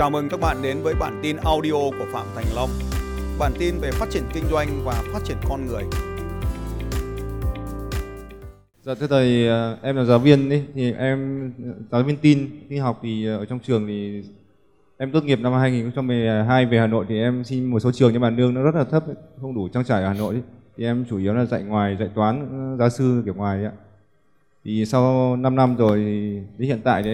Chào mừng các bạn đến với bản tin audio của Phạm Thành Long. Bản tin về phát triển kinh doanh và phát triển con người. Dạ thưa thầy, à, em là giáo viên đi thì em giáo viên tin đi học thì à, ở trong trường thì em tốt nghiệp năm 2012 về Hà Nội thì em xin một số trường nhưng mà lương nó rất là thấp không đủ trang trải ở Hà Nội ấy. thì em chủ yếu là dạy ngoài dạy toán à, giáo sư kiểu ngoài ấy ạ. Thì sau 5 năm rồi thì đến hiện tại thì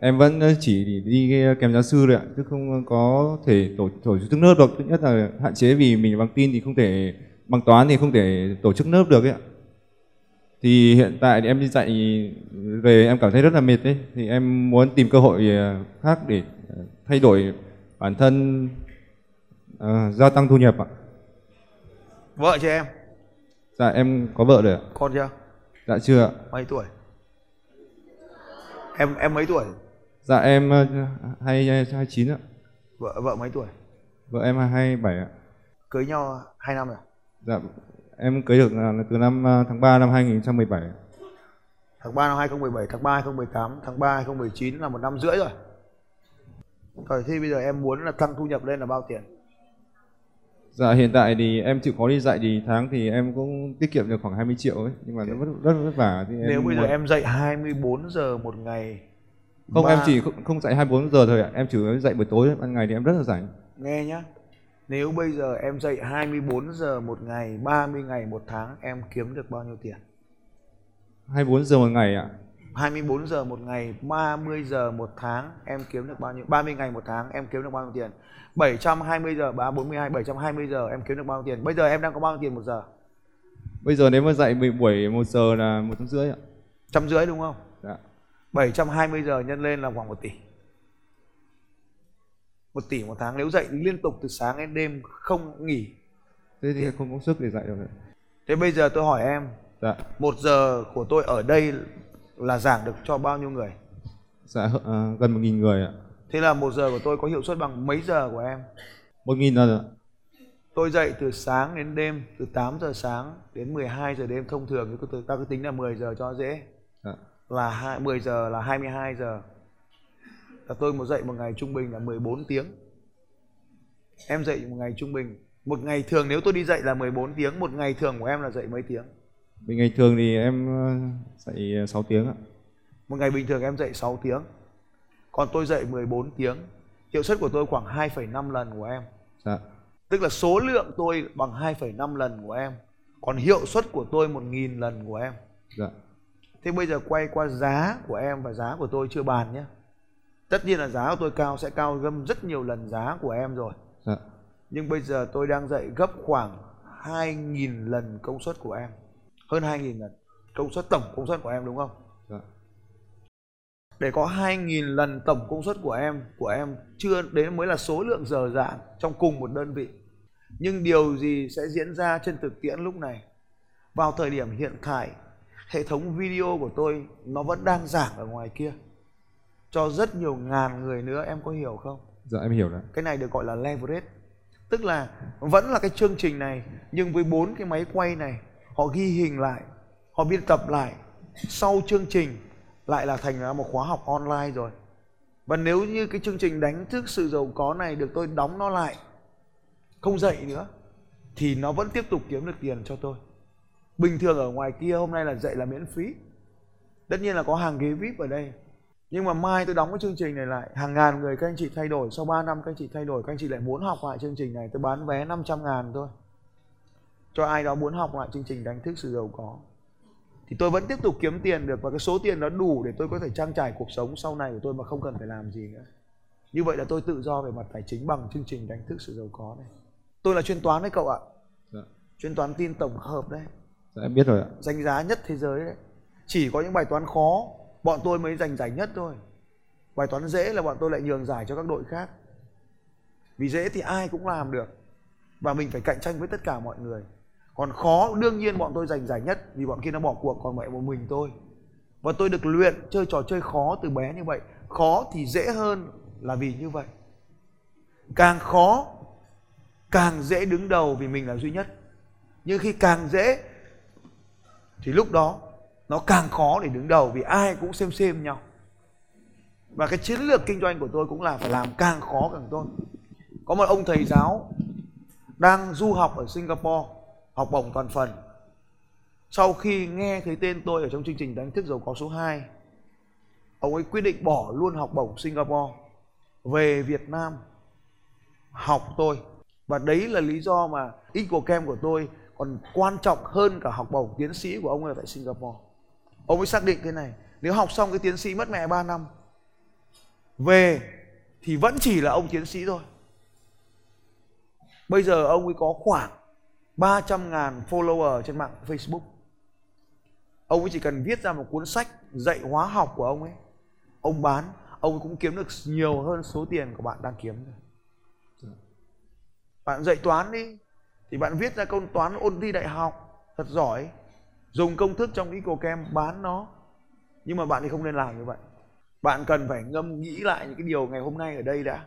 em vẫn chỉ đi kèm giáo sư thôi ạ chứ không có thể tổ tổ chức lớp được thứ nhất là hạn chế vì mình bằng tin thì không thể bằng toán thì không thể tổ chức lớp được ấy ạ thì hiện tại thì em đi dạy về em cảm thấy rất là mệt đấy thì em muốn tìm cơ hội ờ, khác để ờ, thay đổi bản thân uh, gia tăng thu nhập ạ Vợ chưa em? dạ em có vợ rồi ạ Con chưa? dạ chưa ạ Mấy tuổi? Em em mấy tuổi? Dạ em ờ, hai hai chín ạ Vợ vợ mấy tuổi? vợ em hai bảy ạ Cưới nhau 2 năm rồi. dạ em cưới được là từ năm ờ, tháng 3 năm 2017 ạ. Tháng 3 năm 2017, tháng 3 2018, tháng 3 2019 là một năm rưỡi rồi. Rồi thì bây giờ em muốn là tăng thu nhập lên là bao tiền? Dạ hiện tại thì em chịu khó đi dạy thì tháng thì em cũng tiết kiệm được khoảng 20 triệu ấy nhưng mà nó rất rất vất vả thì em Nếu bây giờ muốn- em dạy 24 giờ một ngày không ba- em chỉ không, không dạy 24 giờ thôi ạ em chủ yếu dạy buổi tối ban ngày thì em rất là rảnh Nghe nhá. Nếu bây giờ em dạy 24 giờ một ngày, 30 ngày một tháng em kiếm được bao nhiêu tiền? 24 giờ một ngày ạ 24 giờ một ngày, 30 giờ một tháng em kiếm được bao nhiêu? 30 ngày một tháng em kiếm được bao nhiêu tiền? 720 giờ, 3 42 720 giờ em kiếm được bao nhiêu tiền? Bây giờ em đang có bao nhiêu tiền một giờ? bây giờ nếu mà dạy buổi một giờ là một trăm rưỡi ạ Trăm rưỡi đúng không? Dạ 720 giờ nhân lên là khoảng 1 tỷ. 1 tỷ một tháng nếu dạy liên tục từ sáng đến đêm không nghỉ. thế thì không có sức để dạy được. Thế bây giờ tôi hỏi em, dạ một giờ của tôi ở đây là giảng được cho bao nhiêu người? dạ à, gần một nghìn người ạ Thế là một giờ của tôi có hiệu suất bằng mấy giờ của em? một nghìn lần ạ Tôi dậy từ sáng đến đêm, từ 8 giờ sáng đến 12 giờ đêm thông thường, thì tôi- ta cứ tính là 10 giờ cho dễ. Là hai- 10 giờ là 22 giờ. Là tôi một dậy một ngày trung bình là 14 tiếng. Em dậy một ngày trung bình. Một ngày thường nếu tôi đi dạy là 14 tiếng, một ngày thường của em là dậy mấy tiếng? Vì ngày thường thì em ờ, dạy 6 tiếng ạ Một ngày bình thường em dậy 6 tiếng. Còn tôi dậy 14 tiếng. Hiệu suất của tôi khoảng 2,5 lần của em. dạ Tức là số lượng tôi bằng 2,5 lần của em. Còn hiệu suất của tôi 1.000 lần của em. dạ Thế bây giờ quay qua giá của em và giá của tôi chưa bàn nhé. Tất nhiên là giá của tôi cao sẽ cao gấp rất nhiều lần giá của em rồi. dạ Nhưng bây giờ tôi đang dạy gấp khoảng 2.000 lần công suất của em. Hơn 2.000 lần. Công suất tổng công suất của em đúng không? dạ Để có 2.000 lần tổng công suất của em, của em chưa đến mới là số lượng giờ giảng trong cùng một đơn vị. Nhưng điều gì sẽ diễn ra trên thực tiễn lúc này? Vào thời điểm hiện tại, hệ thống video của tôi nó vẫn đang giảng ở ngoài kia cho rất nhiều ngàn người nữa em có hiểu không? dạ em hiểu rồi Cái này được gọi là leverage. Tức là vẫn là cái chương trình này nhưng với bốn cái máy quay này họ ghi hình lại, họ biên tập lại. Sau chương trình lại là thành ra một khóa học online rồi. Và nếu như cái chương trình đánh thức sự giàu có này được tôi đóng nó lại không dạy nữa thì nó vẫn tiếp tục kiếm được tiền cho tôi. Bình thường ở ngoài kia hôm nay là dạy là miễn phí. Tất nhiên là có hàng ghế VIP ở đây. Nhưng mà mai tôi đóng cái chương trình này lại. Hàng ngàn người các anh chị thay đổi. Sau 3 năm các anh chị thay đổi Các anh chị lại muốn học lại chương trình này. Tôi bán vé 500 ngàn thôi. Cho ai đó muốn học lại chương trình đánh thức sự giàu có. Thì tôi vẫn tiếp tục kiếm tiền được. Và cái số tiền đó đủ để tôi có thể trang trải cuộc sống sau này của tôi Mà không cần phải làm gì nữa. Như vậy là tôi tự do về mặt tài chính bằng chương trình đánh thức sự giàu có này. Tôi là chuyên toán đấy cậu ạ. Dạ. Chuyên toán tin tổng hợp đấy dạ em biết rồi ạ. Danh giá nhất thế giới đấy. Chỉ có những bài toán khó, bọn tôi mới giành giải nhất thôi. Bài toán dễ là bọn tôi lại nhường giải cho các đội khác. Vì dễ thì ai cũng làm được, và mình phải cạnh tranh với tất cả mọi người. Còn khó, đương nhiên bọn tôi giành giải nhất vì bọn kia nó bỏ cuộc, còn mẹ một mình tôi. Và tôi được luyện chơi trò chơi khó từ bé như vậy. Khó thì dễ hơn là vì như vậy. Càng khó, càng dễ đứng đầu vì mình là duy nhất. Nhưng khi càng dễ thì lúc đó, nó càng khó để đứng đầu vì ai cũng xem xem nhau. Và cái chiến lược kinh doanh của tôi cũng là phải làm càng khó càng tốt. Có một ông thầy giáo đang du học ở Singapore, học bổng toàn phần. Sau khi nghe thấy tên tôi ở trong chương trình đánh thức giàu có số 2 ông ấy quyết định bỏ luôn học bổng Singapore, về Việt Nam học tôi. Và đấy là lý do mà ít của kem của tôi còn quan trọng hơn cả học bổng tiến sĩ của ông ấy tại Singapore. Ông ấy xác định thế này. Nếu học xong cái tiến sĩ mất mẹ 3 năm, về thì vẫn chỉ là ông tiến sĩ thôi. Bây giờ ông ấy có khoảng 300 ngàn follower trên mạng Facebook. Ông ấy chỉ cần viết ra một cuốn sách dạy hóa học của ông ấy, ông bán, ông ấy cũng kiếm được nhiều hơn số tiền của bạn đang kiếm. Rồi bạn dạy toán đi thì bạn viết ra câu toán ôn thi đại học thật giỏi. Dùng công thức trong Eco Cam bán nó. Nhưng mà bạn thì không nên làm như vậy. Bạn cần phải ngâm nghĩ lại những cái điều ngày hôm nay ở đây đã.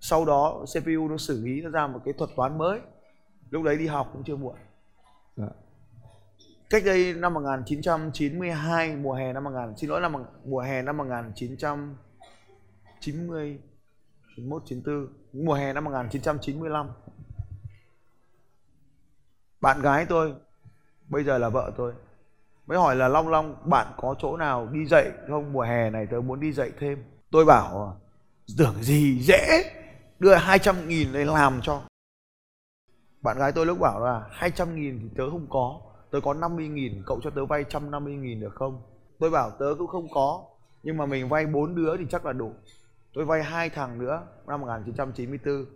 Sau đó CPU nó xử lý nó ra một cái thuật toán mới. Lúc đấy đi học cũng chưa muộn. Dạ. cách đây năm 1992 mùa hè năm 1000 xin lỗi năm mùa hè năm 1990 91 94 mùa hè năm 1995 bạn gái tôi, bây giờ là vợ tôi. Mới hỏi là, long long, bạn có chỗ nào đi dạy không? Mùa hè này tôi muốn đi dạy thêm. Tôi bảo, tưởng gì dễ, đưa 200 nghìn để làm cho. Bạn gái tôi lúc bảo là 200 nghìn thì tớ không có, tớ có 50 nghìn, cậu cho tớ vay 150 nghìn được không? Tôi bảo, tớ cũng không có, nhưng mà mình vay bốn đứa thì chắc là đủ. Tôi vay hai thằng nữa, năm 1994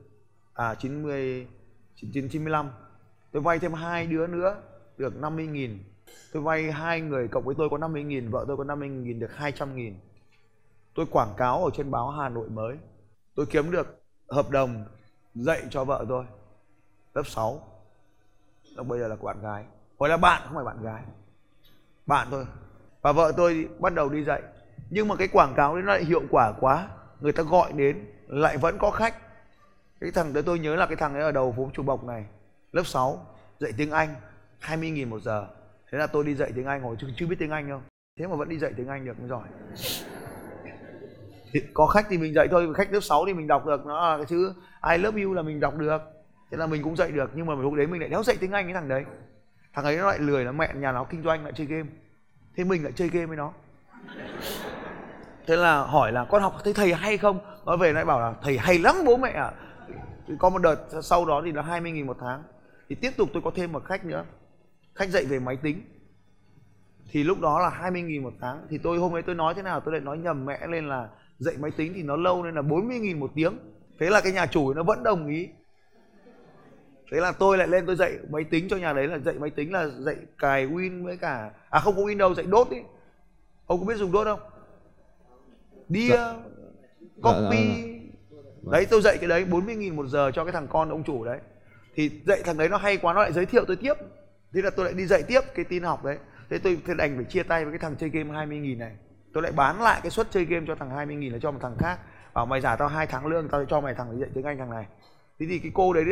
à 90 1995 tôi vay thêm hai đứa nữa, được 50 nghìn. Tôi vay hai người cộng với tôi có 50 nghìn, vợ tôi có 50 nghìn, được 200 nghìn. Tôi quảng cáo ở trên báo Hà Nội mới. Tôi kiếm được hợp đồng dạy cho vợ tôi, lớp 6 Lúc bây giờ là bạn gái. Hồi là bạn, không phải bạn gái. Bạn thôi. Và vợ tôi bắt đầu đi dạy. Nhưng mà cái quảng cáo đấy nó lại hiệu quả quá. Người ta gọi đến, lại vẫn có khách. Cái thằng đấy tôi nhớ là cái thằng ấy ở đầu phố Chùa Bộc này. Lớp 6 Dạy tiếng Anh 20.000 một giờ. Thế là tôi đi dạy tiếng Anh hồi chưa, chưa biết tiếng Anh đâu. Thế mà vẫn đi dạy tiếng Anh được mới giỏi. Thì có khách thì mình dạy thôi khách lớp 6 thì mình đọc được nó là cái chữ I love you là mình đọc được. Thế là mình cũng dạy được nhưng mà lúc đấy mình lại đéo dạy tiếng anh cái thằng đấy. Thằng ấy nó lại lười nó mẹ nhà nó kinh doanh lại chơi game. Thế mình lại chơi game với nó. Thế là hỏi là con học thấy thầy hay không? Nó về lại bảo là thầy hay lắm bố mẹ ạ. À. có một đợt sau đó thì là 20 nghìn một tháng thì tiếp tục tôi có thêm một khách nữa. Khách dạy về máy tính. Thì lúc đó là 20 nghìn một tháng. Thì tôi hôm ấy tôi nói thế nào tôi lại nói nhầm mẹ lên là dạy máy tính thì nó lâu nên là 40 nghìn một tiếng. Thế là cái nhà chủ nó vẫn đồng ý. Thế là tôi lại lên tôi dạy máy tính cho nhà đấy là dạy máy tính là dạy cài win với cả à không có win đâu dạy đốt đi ông có biết dùng đốt không? Đia Dạ. copy. Dạ, dạ, đấy tôi dạy cái đấy 40 nghìn một giờ cho cái thằng con ông chủ đấy thì dạy thằng đấy nó hay quá, nó lại giới thiệu tôi tiếp. Thế là tôi lại đi dạy tiếp cái tin học đấy. Thế tôi, thế đành phải chia tay với cái thằng chơi game 20 nghìn này. Tôi lại bán lại cái suất chơi game cho thằng 20 nghìn là cho một thằng khác. Bảo mày giả tao hai tháng lương, tao cho mày thằng dạy tiếng anh thằng này. Thế thì cái cô đấy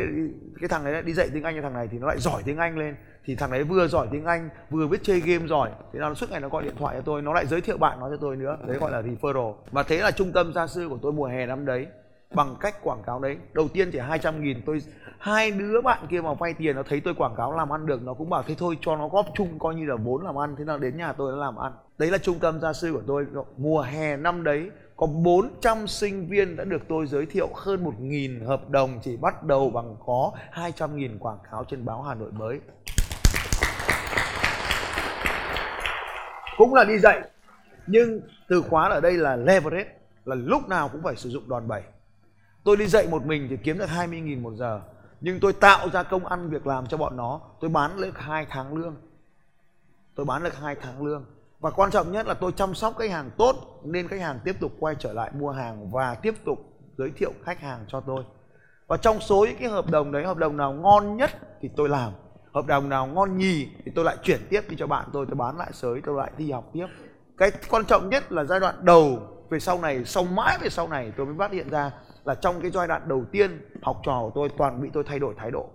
cái thằng đấy đi dạy tiếng anh cho thằng này thì nó lại giỏi tiếng anh lên. Thì thằng đấy vừa giỏi tiếng anh, vừa biết chơi game giỏi. Thế là nó suốt ngày nó gọi điện thoại cho tôi, nó lại giới thiệu bạn nó cho tôi nữa. Đấy gọi là referral. Và thế là trung tâm gia sư của tôi mùa hè năm đấy bằng cách quảng cáo đấy đầu tiên chỉ 200 nghìn tôi hai đứa bạn kia mà vay tiền nó thấy tôi quảng cáo làm ăn được nó cũng bảo thế thôi cho nó góp chung coi như là vốn làm ăn thế nào đến nhà tôi nó làm ăn đấy là trung tâm gia sư của tôi mùa hè năm đấy có 400 sinh viên đã được tôi giới thiệu hơn 1.000 hợp đồng chỉ bắt đầu bằng có 200.000 quảng cáo trên báo Hà Nội mới. Cũng là đi dạy, nhưng từ khóa ở đây là leverage, là lúc nào cũng phải sử dụng đòn bẩy. Tôi đi dạy một mình thì kiếm được 20.000 một giờ, nhưng tôi tạo ra công ăn việc làm cho bọn nó, tôi bán được 2 tháng lương. Tôi bán được 2 tháng lương. Và quan trọng nhất là tôi chăm sóc khách hàng tốt nên khách hàng tiếp tục quay trở lại mua hàng và tiếp tục giới thiệu khách hàng cho tôi. Và trong số những cái hợp đồng đấy hợp đồng nào ngon nhất thì tôi làm. Hợp đồng nào ngon nhì thì tôi lại chuyển tiếp đi cho bạn tôi. Tôi bán lại sới tôi lại đi học tiếp. Cái quan trọng nhất là giai đoạn đầu về sau này sau mãi về sau này tôi mới phát hiện ra là trong cái giai đoạn đầu tiên học trò của tôi toàn bị tôi thay đổi thái độ.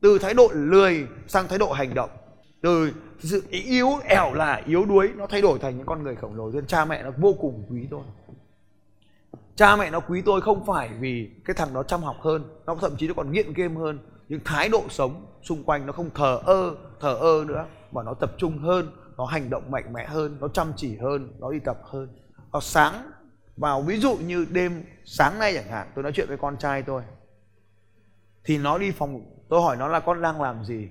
Từ thái độ lười sang thái độ hành động. Từ sự yếu ẻo là yếu đuối, nó thay đổi thành những con người khổng lồ. Nên cha mẹ nó vô cùng quý tôi. Cha mẹ nó quý tôi không phải vì cái thằng nó chăm học hơn, nó thậm chí nó còn nghiện game hơn. Nhưng thái độ sống xung quanh nó không thờ ơ thờ ơ nữa, mà nó tập trung hơn, nó hành động mạnh mẽ hơn, nó chăm chỉ hơn, nó đi tập hơn. Nó sáng vào ví dụ như đêm sáng nay chẳng hạn, tôi nói chuyện với con trai tôi, thì nó đi phòng tôi hỏi nó là con đang làm gì?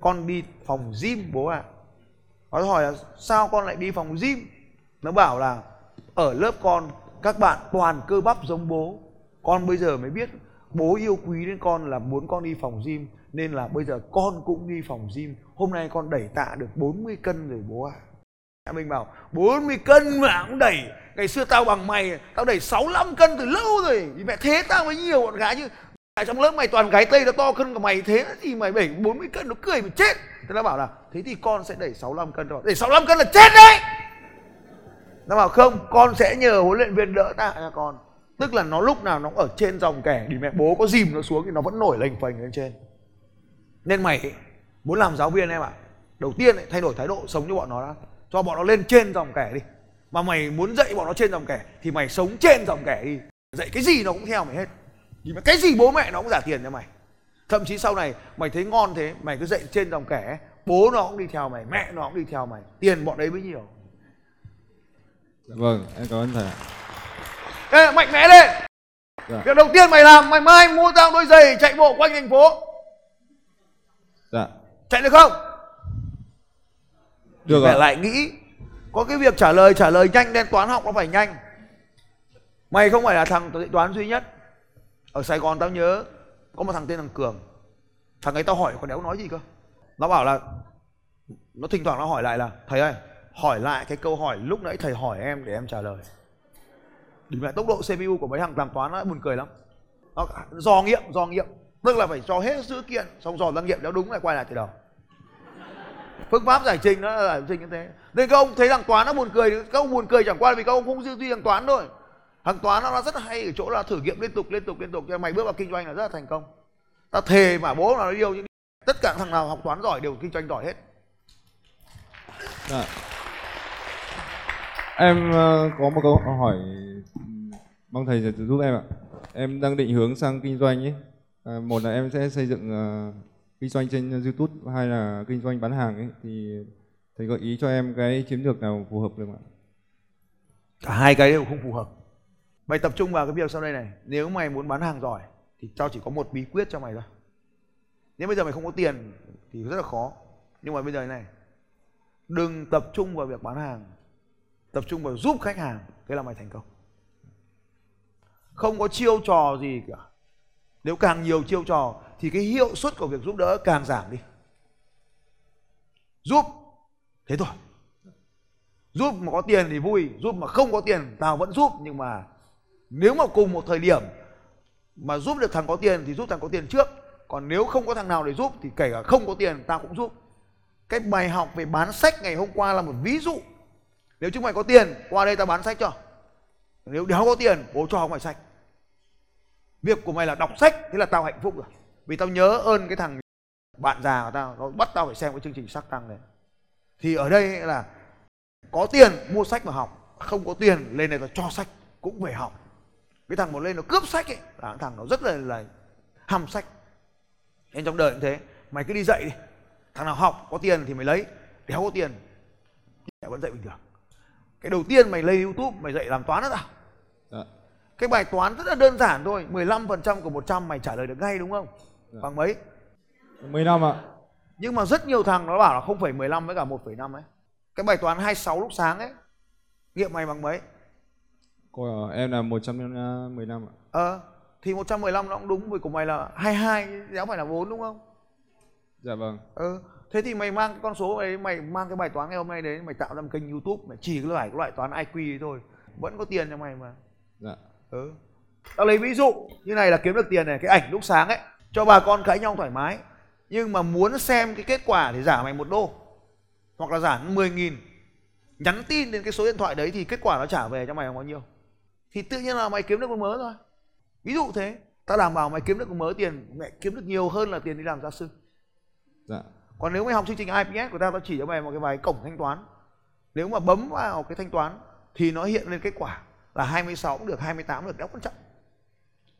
Con đi phòng gym bố ạ. À. nó hỏi là sao con lại đi phòng gym? Nó bảo là ở lớp con, các bạn toàn cơ bắp giống bố. Con bây giờ mới biết bố yêu quý đến con là muốn con đi phòng gym, nên là bây giờ con cũng đi phòng gym. Hôm nay con đẩy tạ được 40 cân rồi bố ạ. à mình bảo 40 cân mà cũng đẩy ngày xưa tao bằng mày tao đẩy 65 cân từ lâu rồi vì mẹ thế tao mới nhiều bọn gái chứ. Ở trong lớp mày toàn gái tây nó to cân của mày thế thì mày đẩy 40 cân nó cười mày chết. Thế nó bảo là thế thì con sẽ đẩy 65 cân rồi đẩy 65 cân là chết đấy! Nó bảo không con sẽ nhờ huấn luyện viên đỡ tạ cho con. Tức là nó lúc nào nó cũng ở trên dòng kẻ thì mẹ bố có dìm nó xuống thì nó vẫn nổi lềnh phềnh lên trên. Nên mày muốn làm giáo viên em ạ à, đầu tiên ấy, thay đổi thái độ sống cho bọn nó đã cho bọn nó lên trên dòng kẻ đi. Mà mày muốn dạy bọn nó trên dòng kẻ thì mày sống trên dòng kẻ đi. Dạy cái gì nó cũng theo mày hết. Thì cái gì bố mẹ nó cũng trả tiền cho mày. Thậm chí sau này mày thấy ngon thế mày cứ dạy trên dòng kẻ bố nó cũng đi theo mày mẹ nó cũng đi theo mày. Tiền bọn đấy mới nhiều. Dạ vâng, em cảm ơn thầy. Ê, mạnh mẽ lên. Dạ. việc đầu tiên mày làm mày mai mua tao đôi giày chạy bộ quanh thành phố. Dạ. chạy được không Được ạ. lại nghĩ có cái việc trả lời trả lời nhanh nên toán học nó phải nhanh. Mày không phải là thằng toán duy nhất. Ở sài gòn tao nhớ có một thằng tên thằng cường. Thằng ấy tao hỏi còn đéo nói gì cơ? Nó bảo là nó thỉnh thoảng nó hỏi lại là thầy ơi hỏi lại cái câu hỏi lúc nãy thầy hỏi em để em trả lời. Thì mẹ tốc độ cpu của mấy thằng làm toán nó buồn cười lắm. Nó dò nghiệm dò nghiệm. Tức là phải cho hết dữ kiện xong dò ra nghiệm nếu đúng lại quay lại từ đầu phương pháp giải trình nó là giải trình như thế nên các ông thấy thằng toán nó buồn cười các ông buồn cười chẳng qua là vì các ông không tư duy thằng toán thôi thằng toán nó rất hay ở chỗ là thử nghiệm liên tục liên tục liên tục cho mày bước vào kinh doanh là rất là thành công ta thề mà bố là nó yêu những tất cả thằng nào học toán giỏi đều kinh doanh giỏi hết à. Em ờ, có một câu hỏi ừ, mong thầy sẽ giúp em ạ. Em đang định hướng sang kinh doanh ấy. À, một là em sẽ xây dựng ờ, kinh doanh trên YouTube, hay là kinh doanh bán hàng ấy thì thầy gợi ý cho em cái chiến lược nào phù hợp được không ạ? cả hai cái đều không phù hợp. Mày tập trung vào cái việc sau đây này. Nếu mày muốn bán hàng giỏi thì tao chỉ có một bí quyết cho mày thôi. Nếu bây giờ mày không có tiền thì rất là khó. Nhưng mà bây giờ này đừng tập trung vào việc bán hàng. Tập trung vào giúp khách hàng thế là mày thành công. Không có chiêu trò gì cả. Nếu càng nhiều chiêu trò thì cái hiệu suất của việc giúp đỡ càng giảm đi. Giúp, thế thôi. Giúp mà có tiền thì vui, giúp mà không có tiền, tao vẫn giúp. Nhưng mà nếu mà cùng một thời điểm mà giúp được thằng có tiền thì giúp thằng có tiền trước. Còn nếu không có thằng nào để giúp thì kể cả không có tiền, tao cũng giúp. Cái bài học về bán sách ngày hôm qua là một ví dụ. Nếu chúng mày có tiền, qua đây tao bán sách cho. Nếu đéo có tiền, bố cho không mày sách. Việc của mày là đọc sách, thế là tao hạnh phúc rồi vì tao nhớ ơn cái thằng bạn già của tao nó bắt tao phải xem cái chương trình sắc tăng này. Thì ở đây là có tiền mua sách mà học. Không có tiền lên này tao cho sách cũng phải học. Cái thằng mà lên nó cướp sách ấy là cái thằng nó rất là là hăm sách. Nên trong đời cũng thế. Mày cứ đi dạy đi. Thằng nào học có tiền thì mày lấy. Đéo có tiền mẹ vẫn dạy bình thường. Cái đầu tiên mày lên youtube mày dạy làm toán đó nào Dạ. cái bài toán rất là đơn giản thôi. 15% của 100 mày trả lời được ngay đúng không Dạ. bằng mấy 10 năm ạ. nhưng mà rất nhiều thằng nó bảo là 0,15 với cả 1,5 ấy cái bài toán 26 lúc sáng ấy nghiệm mày bằng mấy Của em là 110 năm ạ. ờ thì 115 nó cũng đúng vì của mày là 22 đéo phải là 4 đúng không Dạ vâng. ừ thế thì mày mang cái con số ấy mày mang cái bài toán ngày hôm nay đến mày tạo ra một kênh youtube mày chỉ cái loại cái loại toán IQ ấy thôi vẫn có tiền cho mày mà Dạ. ừ tao lấy ví dụ như này là kiếm được tiền này cái ảnh lúc sáng ấy cho bà con cãi nhau thoải mái. Nhưng mà muốn xem cái kết quả thì giả mày một đô. Hoặc là giả 10 nghìn. Nhắn tin đến cái số điện thoại đấy thì kết quả nó trả về cho mày là bao nhiêu? Thì tự nhiên là mày kiếm được một mớ thôi. Ví dụ thế. Tao đảm bảo mày kiếm được một mớ tiền mẹ kiếm được nhiều hơn là tiền đi làm gia sư. Dạ. còn nếu mày học chương trình IPS của tao tao chỉ cho mày một cái bài cổng thanh toán. Nếu mà bấm vào cái thanh toán thì nó hiện lên kết quả là 26 cũng được 28 cũng được đéo quan trọng.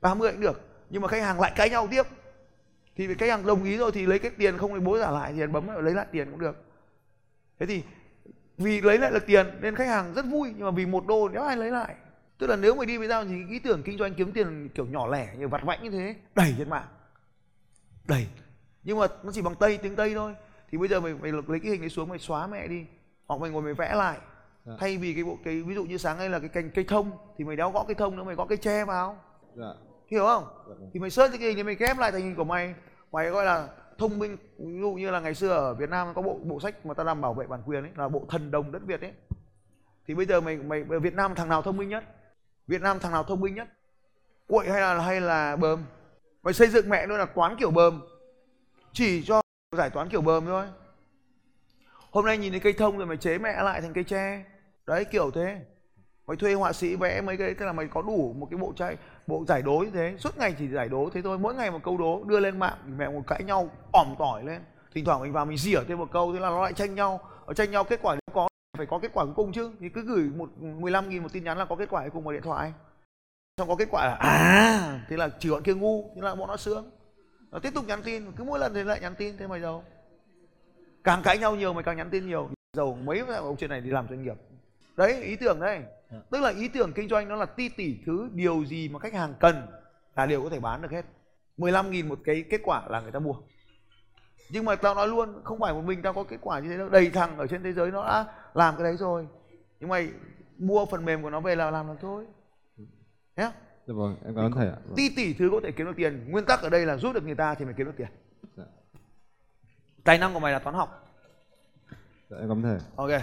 30 cũng được. Nhưng mà khách hàng lại cãi nhau tiếp thì khách hàng đồng ý rồi thì lấy cái tiền không thì bố trả lại thì bấm lấy lại tiền cũng được. Thế thì vì lấy lại được tiền nên khách hàng rất vui nhưng mà vì một đô đéo ai lấy lại. Tức là nếu mày đi với tao thì ý tưởng kinh doanh kiếm tiền kiểu nhỏ lẻ như vặt vãnh như thế đẩy trên mạng. Đẩy nhưng mà nó chỉ bằng tây tiếng tây thôi. Thì bây giờ mày, mày lấy cái hình đấy xuống mày xóa mẹ đi. Hoặc mày ngồi mày vẽ lại. Dạ. thay vì cái bộ cái ví dụ như sáng nay là cái cành cây thông thì mày đéo gõ cây thông nữa mày gõ cây tre vào. Dạ. Hiểu không? Dạ vâng. thì mày search cái hình thì mày ghép lại thành hình của mày mày gọi là thông minh, ví dụ như là ngày xưa ở Việt Nam có bộ bộ sách mà ta làm bảo vệ bản quyền ấy, là bộ thần đồng đất Việt ấy. Thì bây giờ mày mày Việt Nam thằng nào thông minh nhất? Việt Nam thằng nào thông minh nhất? Quậy hay là hay là bơm? Mày xây dựng mẹ luôn là toán kiểu bơm. Chỉ cho giải toán kiểu bơm thôi. Hôm nay nhìn thấy cây thông rồi mày chế mẹ lại thành cây tre. Đấy, kiểu thế. Mày thuê họa sĩ vẽ mấy cái, tức là mày có đủ một cái bộ trai bộ giải đố như thế, suốt ngày chỉ giải đố thế thôi, mỗi ngày một câu đố đưa lên mạng mẹ một cãi nhau, ỏm tỏi lên. Thỉnh thoảng mình vào mình rỉa thêm một câu, thế là nó lại tranh nhau. Ở tranh nhau kết quả nếu có phải có kết quả cuối cùng chứ. Thì cứ gửi một 15 nghìn một tin nhắn là có kết quả cuối cùng vào điện thoại. Xong có kết quả là à thế là chỉ bọn kia ngu, thế là bọn nó sướng. Nó tiếp tục nhắn tin, cứ mỗi lần thì lại nhắn tin, thế mày giàu càng cãi nhau nhiều mày càng nhắn tin nhiều. Giàu mấy ông chuyện này đi làm doanh nghiệp. Đấy, ý tưởng đấy tức là ý tưởng kinh doanh nó là ti tỷ thứ điều gì mà khách hàng cần là đều có thể bán được hết. 15 nghìn một cái kết quả là người ta mua. Nhưng mà tao nói luôn không phải một mình tao có kết quả như thế đâu. Đầy thằng ở trên thế giới nó đã làm cái đấy rồi. Nhưng mày mua phần mềm của nó về là làm được thôi. Nhé dạ vâng em cảm ơn thầy ạ. Vâng. ti tỷ thứ có thể kiếm được tiền nguyên tắc ở đây là giúp được người ta thì mày kiếm được tiền. Dạ. tài năng của mày là toán học. Dạ em cảm ơn thầy ok